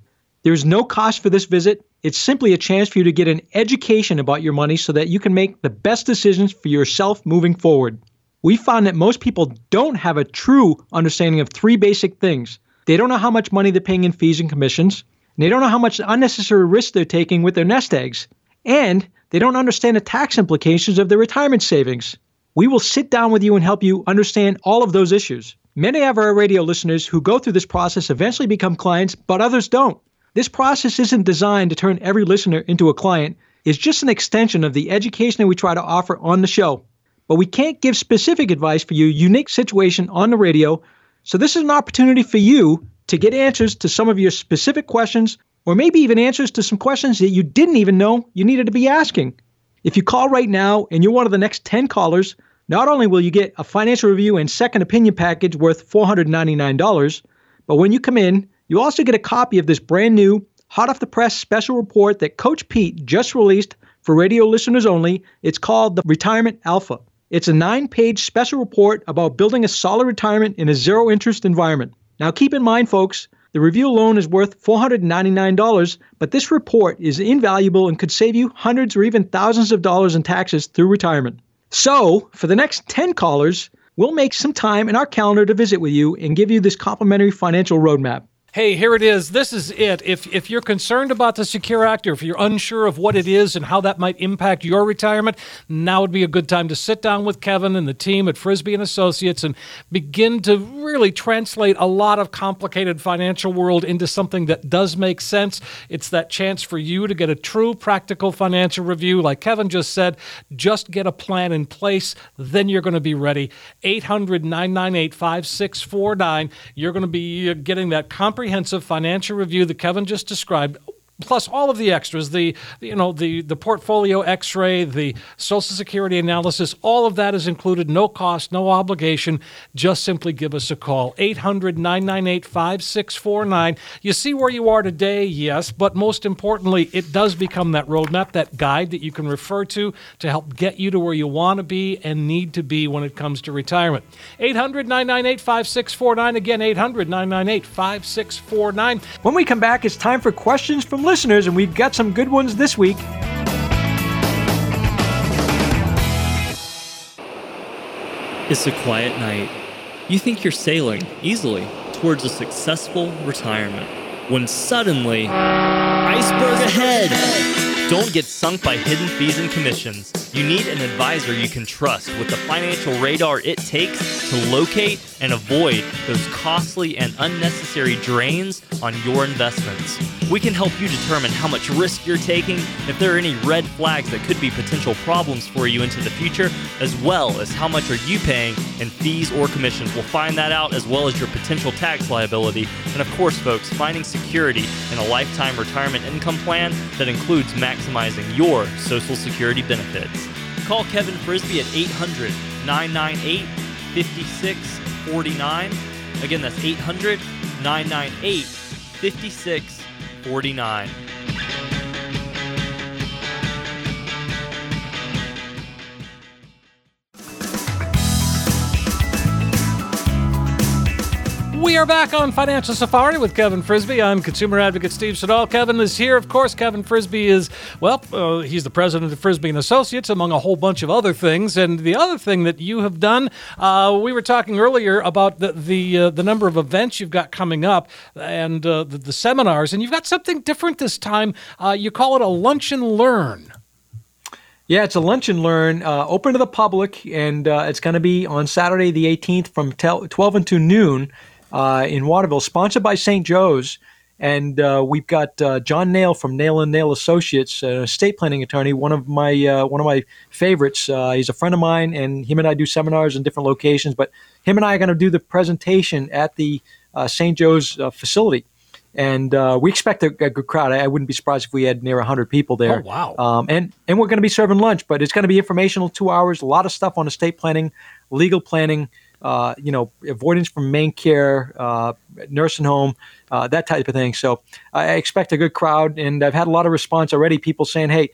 There's no cost for this visit. It's simply a chance for you to get an education about your money so that you can make the best decisions for yourself moving forward. We found that most people don't have a true understanding of three basic things. They don't know how much money they're paying in fees and commissions, and they don't know how much unnecessary risk they're taking with their nest eggs, and they don't understand the tax implications of their retirement savings. We will sit down with you and help you understand all of those issues. Many of our radio listeners who go through this process eventually become clients, but others don't. This process isn't designed to turn every listener into a client. It's just an extension of the education that we try to offer on the show. But we can't give specific advice for your unique situation on the radio, so this is an opportunity for you to get answers to some of your specific questions or maybe even answers to some questions that you didn't even know you needed to be asking. If you call right now and you're one of the next 10 callers, Not only will you get a financial review and second opinion package worth $499, but when you come in, you also get a copy of this brand new, hot off the press special report that Coach Pete just released for radio listeners only. It's called the Retirement Alpha. It's a nine page special report about building a solid retirement in a zero interest environment. Now, keep in mind, folks, the review alone is worth $499, but this report is invaluable and could save you hundreds or even thousands of dollars in taxes through retirement. So, for the next 10 callers, we'll make some time in our calendar to visit with you and give you this complimentary financial roadmap. Hey, here it is. This is it. If if you're concerned about the Secure Act or if you're unsure of what it is and how that might impact your retirement, now would be a good time to sit down with Kevin and the team at Frisby and Associates and begin to really translate a lot of complicated financial world into something that does make sense. It's that chance for you to get a true practical financial review like Kevin just said, just get a plan in place, then you're going to be ready. 800-998-5649. You're going to be uh, getting that comprehensive comprehensive financial review that Kevin just described plus all of the extras the you know the the portfolio x-ray the social security analysis all of that is included no cost no obligation. Just simply give us a call 800-998-5649 you see where you are today yes but most importantly it does become that roadmap that guide that you can refer to to help get you to where you want to be and need to be when it comes to retirement. 800-998-5649 again 800-998-5649 when we come back it's time for questions from listeners, and we've got some good ones this week. It's a quiet night. You think you're sailing easily towards a successful retirement when suddenly, iceberg ahead! Don't get sunk by hidden fees and commissions. You need an advisor you can trust with the financial radar it takes to locate and avoid those costly and unnecessary drains on your investments. We can help you determine how much risk you're taking, if there are any red flags that could be potential problems for you into the future, as well as how much are you paying in fees or commissions. We'll find that out as well as your potential tax liability. And of course, folks, finding security in a lifetime retirement income plan that includes maximizing your Social Security benefits. Call Kevin Frisby at 800 998 5649. Again, that's 800 998 5649. We are back on Financial Safari with Kevin Frisby. I'm consumer advocate Steve Siddall. Kevin is here. Of course, Kevin Frisby is, well, uh, he's the president of Frisby and Associates, among a whole bunch of other things. And the other thing that you have done, uh, we were talking earlier about the the, uh, the number of events you've got coming up and uh, the, the, seminars, and you've got something different this time. Uh, you call it a lunch and learn. Yeah, it's a lunch and learn, uh, open to the public, and it's going to be on Saturday the 18th from 12 until noon uh, in Waterville, sponsored by St. Joe's. And uh, we've got uh, John Nail from Nail and Nail Associates, an estate planning attorney, one of my uh, one of my favorites. Uh, he's a friend of mine, and him and I do seminars in different locations. But him and I are going to do the presentation at the uh, St. Joe's facility, and we expect a, a, good crowd. I, I, wouldn't be surprised if we had near hundred people there. Oh wow! Um, and and we're going to be serving lunch, but it's going to be informational, two hours, a lot of stuff on estate planning, legal planning uh, you know, avoidance from MaineCare, uh, nursing home, uh, that type of thing. So I expect a good crowd, and I've had a lot of response already. People saying, "Hey,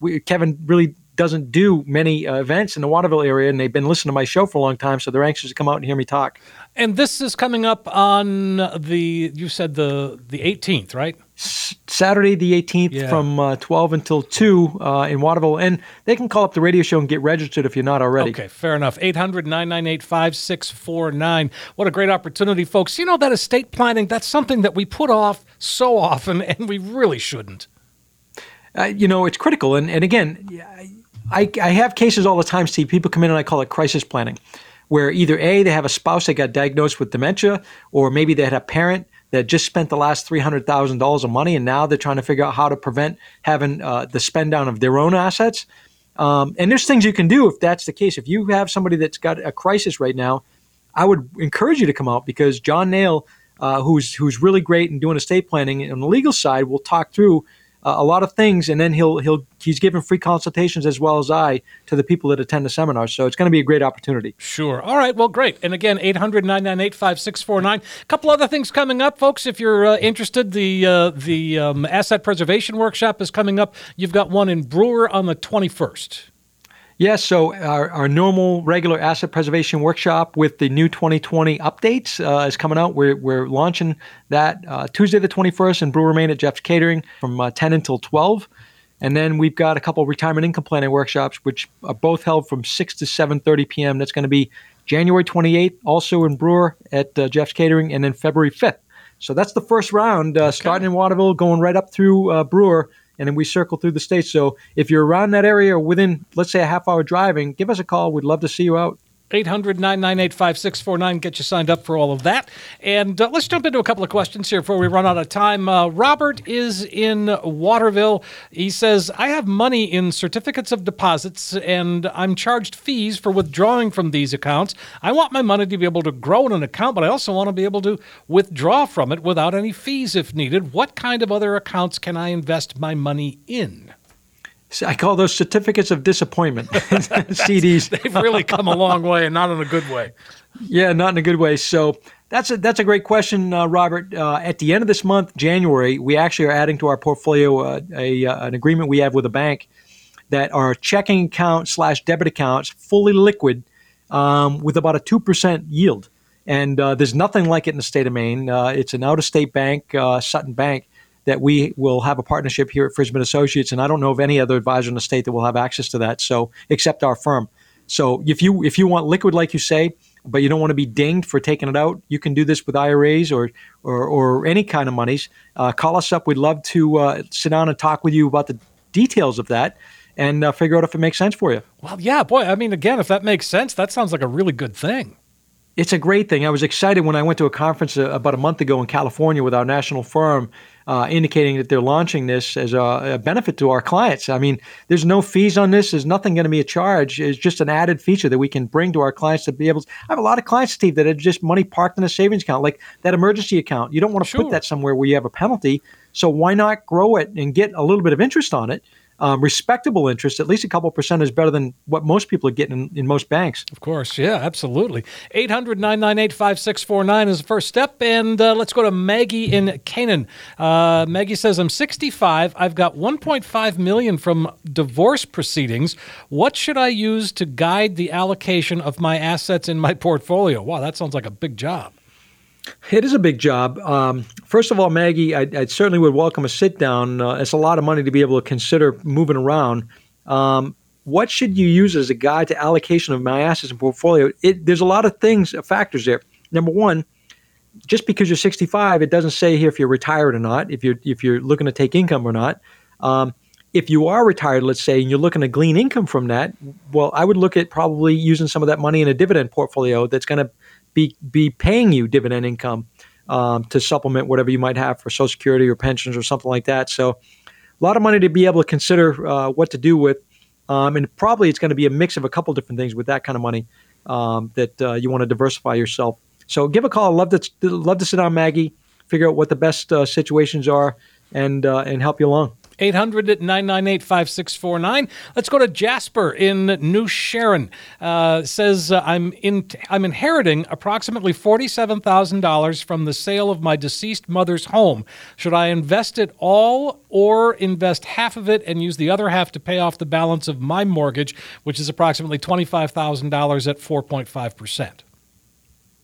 we, Kevin really doesn't do many uh, events in the Waterville area, and they've been listening to my show for a long time, so they're anxious to come out and hear me talk." And this is coming up on the you said the the 18th, right? Saturday the 18th yeah. from uh, 12 until 2 uh, in Waterville. And they can call up the radio show and get registered if you're not already. Okay, fair enough. 800 998 5649. What a great opportunity, folks. You know, that estate planning, that's something that we put off so often, and we really shouldn't. Uh, you know, it's critical. And, and again, I, I have cases all the time, Steve. People come in and I call it crisis planning, where either A, they have a spouse that got diagnosed with dementia, or maybe they had a parent that just spent the last $300,000 of money and now they're trying to figure out how to prevent having uh, the spend down of their own assets. Um, and there's things you can do if that's the case. If you have somebody that's got a crisis right now, I would encourage you to come out because John Nail, uh, who's who's really great in doing estate planning on the legal side, will talk through uh, a lot of things, and then he'll he'll he's giving free consultations as well as I to the people that attend the seminar. So it's going to be a great opportunity. Sure. All right. Well, great. And again, 800 998 5649. A couple other things coming up, folks. If you're uh, interested, the uh, the um, asset preservation workshop is coming up. You've got one in Brewer on the 21st. Yes, so our, our normal regular asset preservation workshop with the new 2020 updates uh, is coming out. We're, we're launching that uh, Tuesday the 21st in Brewer Maine at Jeff's Catering from uh, 10 until 12. And then we've got a couple retirement income planning workshops, which are both held from 6 to 7.30 p.m. That's going to be January 28th, also in Brewer at uh, Jeff's Catering, and then February 5th. So that's the first round, uh, okay. starting in Waterville, going right up through uh, Brewer and then we circle through the states. So if you're around that area or within, let's say, a half hour driving, give us a call. We'd love to see you out. 800 998 5649. Get you signed up for all of that. And uh, let's jump into a couple of questions here before we run out of time. Uh, Robert is in Waterville. He says, I have money in certificates of deposits and I'm charged fees for withdrawing from these accounts. I want my money to be able to grow in an account, but I also want to be able to withdraw from it without any fees if needed. What kind of other accounts can I invest my money in? I call those certificates of disappointment. CDs. They've really come a long way, and not in a good way. Yeah, not in a good way. So that's a that's a great question, uh, Robert. Uh, at the end of this month, January, we actually are adding to our portfolio uh, a uh, an agreement we have with a bank that our checking account slash debit accounts fully liquid um, with about a two percent yield. And uh, there's nothing like it in the state of Maine. Uh, it's an out of state bank, Sutton Bank that we will have a partnership here at Frisman Associates, and I don't know of any other advisor in the state that will have access to that. So, except our firm. So, if you if you want liquid, like you say, but you don't want to be dinged for taking it out, you can do this with IRAs or or, or any kind of monies. Uh, call us up. We'd love to uh, sit down and talk with you about the details of that and uh, figure out if it makes sense for you. Well, yeah, boy. I mean, again, if that makes sense, that sounds like a really good thing it's a great thing. I was excited when I went to a conference uh, about a month ago in California with our national firm, uh, indicating that they're launching this as a, a, benefit to our clients. I mean, there's no fees on this. There's nothing going to be a charge. It's just an added feature that we can bring to our clients to be able. To, I have a lot of clients, Steve, that have just money parked in a savings account, like that emergency account. You don't want to sure. put that somewhere where you have a penalty. So why not grow it and get a little bit of interest on it? Um, respectable interest, at least a couple percent is better than what most people are getting in, in most banks. Of course, yeah, absolutely. 800 998 5649 is the first step. And uh, let's go to Maggie in Canaan. Uh, Maggie says, I'm 65. I've got 1.5 million from divorce proceedings. What should I use to guide the allocation of my assets in my portfolio? Wow, that sounds like a big job. It is a big job. Um, first of all, Maggie, I, I, certainly would welcome a sit down. Uh, it's a lot of money to be able to consider moving around. Um, what should you use as a guide to allocation of my assets and portfolio? It, there's a lot of things, uh, factors there. Number one, just because you're 65, it doesn't say here if you're retired or not, if you're if you're looking to take income or not. Um, if you are retired, let's say, and you're looking to glean income from that, well, I would look at probably using some of that money in a dividend portfolio that's going to be be paying you dividend income um, to supplement whatever you might have for Social Security or pensions or something like that. So, a lot of money to be able to consider uh, what to do with, um, and probably it's going to be a mix of a couple different things with that kind of money um, that uh, you want to diversify yourself. So, give a call. Love to love to sit down, Maggie, figure out what the best uh, situations are, and uh, and help you along. 800 998 5649. Let's go to Jasper in New Sharon. Uh, says, uh, I'm, in, I'm inheriting approximately $47,000 from the sale of my deceased mother's home. Should I invest it all or invest half of it and use the other half to pay off the balance of my mortgage, which is approximately $25,000 at 4.5%?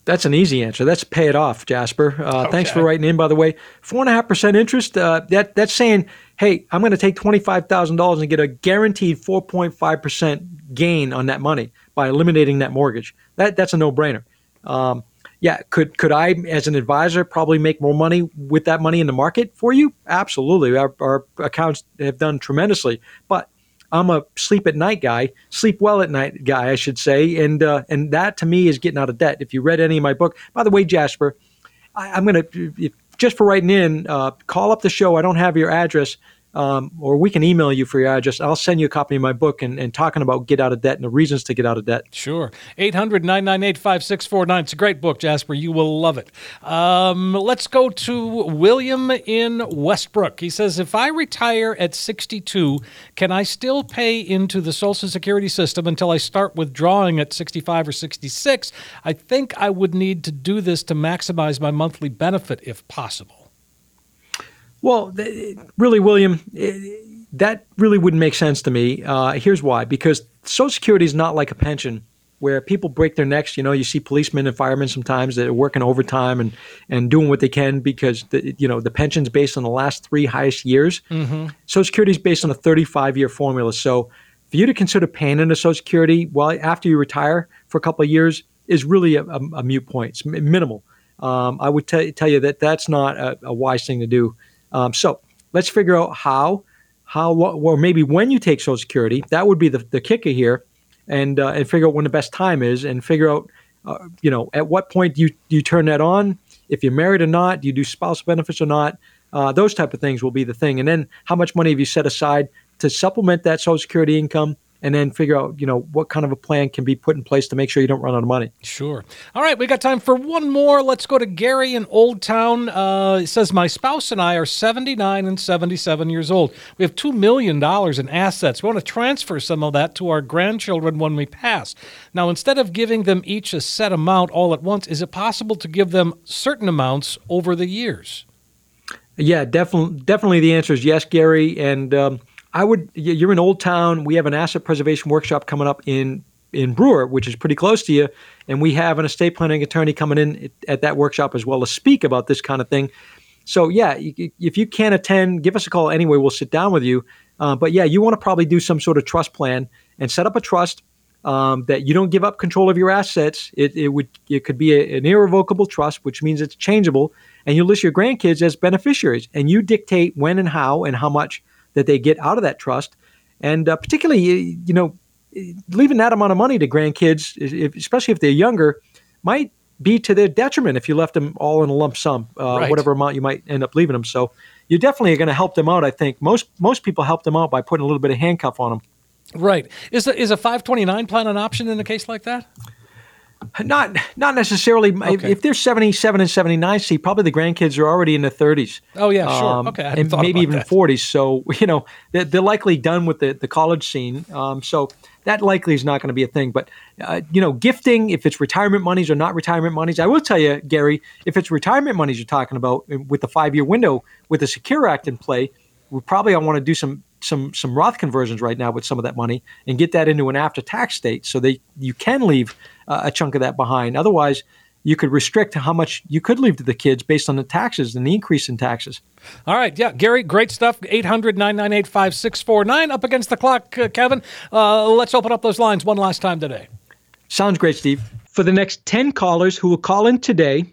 That's an easy answer. That's pay it off, Jasper. Uh, okay. Thanks for writing in, by the way. Four and a half percent interest. Uh, that that's saying hey, I'm going to take $25,000 and get a guaranteed 4.5% gain on that money by eliminating that mortgage. That, that's a no brainer. Um, yeah, could could I, as an advisor, probably make more money with that money in the market for you? Absolutely. Our, our accounts have done tremendously, but I'm a sleep at night guy, sleep well at night guy, I should say, and uh, and that to me is getting out of debt. If you read any of my book, by the way, Jasper, I, am going to just for writing in, uh, call up the show. I don't have your address. Um, or we can email you for your address. I'll send you a copy of my book and, and talking about get out of debt and the reasons to get out of debt. Sure. 800 998 5649. It's a great book, Jasper. You will love it. Um, let's go to William in Westbrook. He says If I retire at 62, can I still pay into the Social Security system until I start withdrawing at 65 or 66? I think I would need to do this to maximize my monthly benefit if possible. Well, th- really, William, that really wouldn't make sense to me. Uh, here's why: because Social Security is not like a pension where people break their necks. You know, you see policemen and firemen sometimes that are working overtime and, and doing what they can because the, you know the pension's based on the last three highest years. Mm-hmm. Social Security is based on a 35 year formula. So for you to consider paying into Social Security well after you retire for a couple of years is really a, a, a mute point. It's minimal. Um, I would t- tell you that that's not a, a wise thing to do. Um, so let's figure out how, how, or maybe when you take Social Security. That would be the, the kicker here, and uh, and figure out when the best time is, and figure out, uh, you know, at what point do you do you turn that on? If you're married or not, do you do spousal benefits or not? Uh, those type of things will be the thing. And then how much money have you set aside to supplement that Social Security income? And then figure out, you know, what kind of a plan can be put in place to make sure you don't run out of money. Sure. All right, we got time for one more. Let's go to Gary in Old Town. Uh, it says, My spouse and I are 79 and 77 years old. We have $2 million in assets. We want to transfer some of that to our grandchildren when we pass. Now, instead of giving them each a set amount all at once, is it possible to give them certain amounts over the years? Yeah, definitely. Definitely, the answer is yes, Gary. And um, I would. You're in Old Town. We have an asset preservation workshop coming up in in Brewer, which is pretty close to you, and we have an estate planning attorney coming in at that workshop as well to speak about this kind of thing. So yeah, if you can't attend, give us a call anyway. We'll sit down with you. Uh, but yeah, you want to probably do some sort of trust plan and set up a trust um, that you don't give up control of your assets. It, it would it could be a, an irrevocable trust, which means it's changeable, and you list your grandkids as beneficiaries, and you dictate when and how and how much that they get out of that trust. And uh, particularly, you know, leaving that amount of money to grandkids, if, especially if they're younger, might be to their detriment if you left them all in a lump sum, uh, right. whatever amount you might end up leaving them. So you definitely are going to help them out. I think most most people help them out by putting a little bit of handcuff on them. Right. Is a, is a 529 plan an option in a case like that? Not not necessarily. Okay. If, if, they're 77 and 79, see, probably the grandkids are already in their 30s. Oh, yeah, sure. Um, okay. and maybe even that. 40s. So, you know, they're, they're, likely done with the, the college scene. Um, so that likely is not going to be a thing. But, uh, you know, gifting, if it's retirement monies or not retirement monies, I will tell you, Gary, if it's retirement monies you're talking about uh, with the five year window with the Secure Act in play, we probably I want to do some some some Roth conversions right now with some of that money and get that into an after tax state so that you can leave uh, a chunk of that behind. Otherwise, you could restrict how much you could leave to the kids based on the taxes and the increase in taxes. All right. Yeah. Gary, great stuff. 800 998 5649. Up against the clock, uh, Kevin. Uh, let's open up those lines one last time today. Sounds great, Steve. For the next 10 callers who will call in today,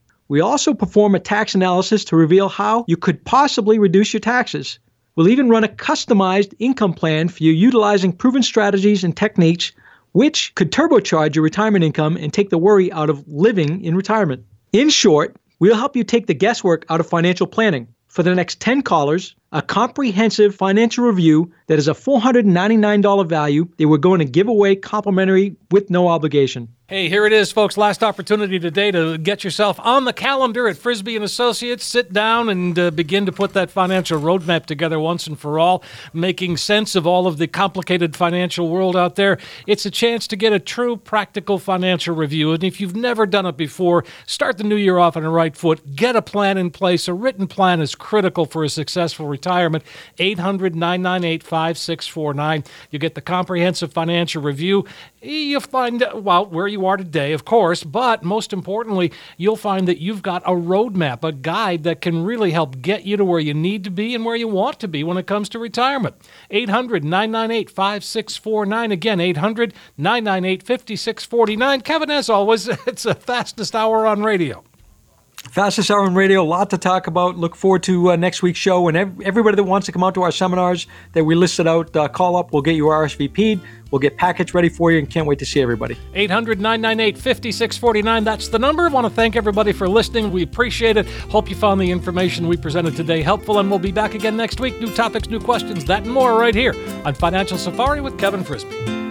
We also perform a tax analysis to reveal how you could possibly reduce your taxes. We'll even run a customized income plan for you utilizing proven strategies and techniques which could turbocharge your retirement income and take the worry out of living in retirement. In short, we'll help you take the guesswork out of financial planning. For the next 10 callers, a comprehensive financial review that is a $499 value that we're going to give away complimentary with no obligation. Hey, here it is, folks. Last opportunity today to get yourself on the calendar at Frisby and Associates. Sit down and uh, begin to put that financial roadmap together once and for all, making sense of all of the complicated financial world out there. It's a chance to get a true practical financial review. And if you've never done it before, start the new year off on the right foot. Get a plan in place. A written plan is critical for a successful retirement retirement. 800 998 5649. You get the comprehensive financial review. You'll find, well, where you are today, of course, but most importantly, you'll find that you've got a roadmap, a guide that can really help get you to where you need to be and where you want to be when it comes to retirement. 800 998 5649. Again, 800 998 5649. Kevin, as always, it's the fastest hour on radio. Fastest hour on radio, a lot to talk about. Look forward to uh, next week's show. And ev- everybody that wants to come out to our seminars that we listed out, uh, call up. We'll get you RSVP'd. We'll get packets ready for you and can't wait to see everybody. 800 998 5649. That's the number. I want to thank everybody for listening. We appreciate it. Hope you found the information we presented today helpful, and we'll be back again next week. New topics, new questions, that and more right here on Financial Safari with Kevin Frisby.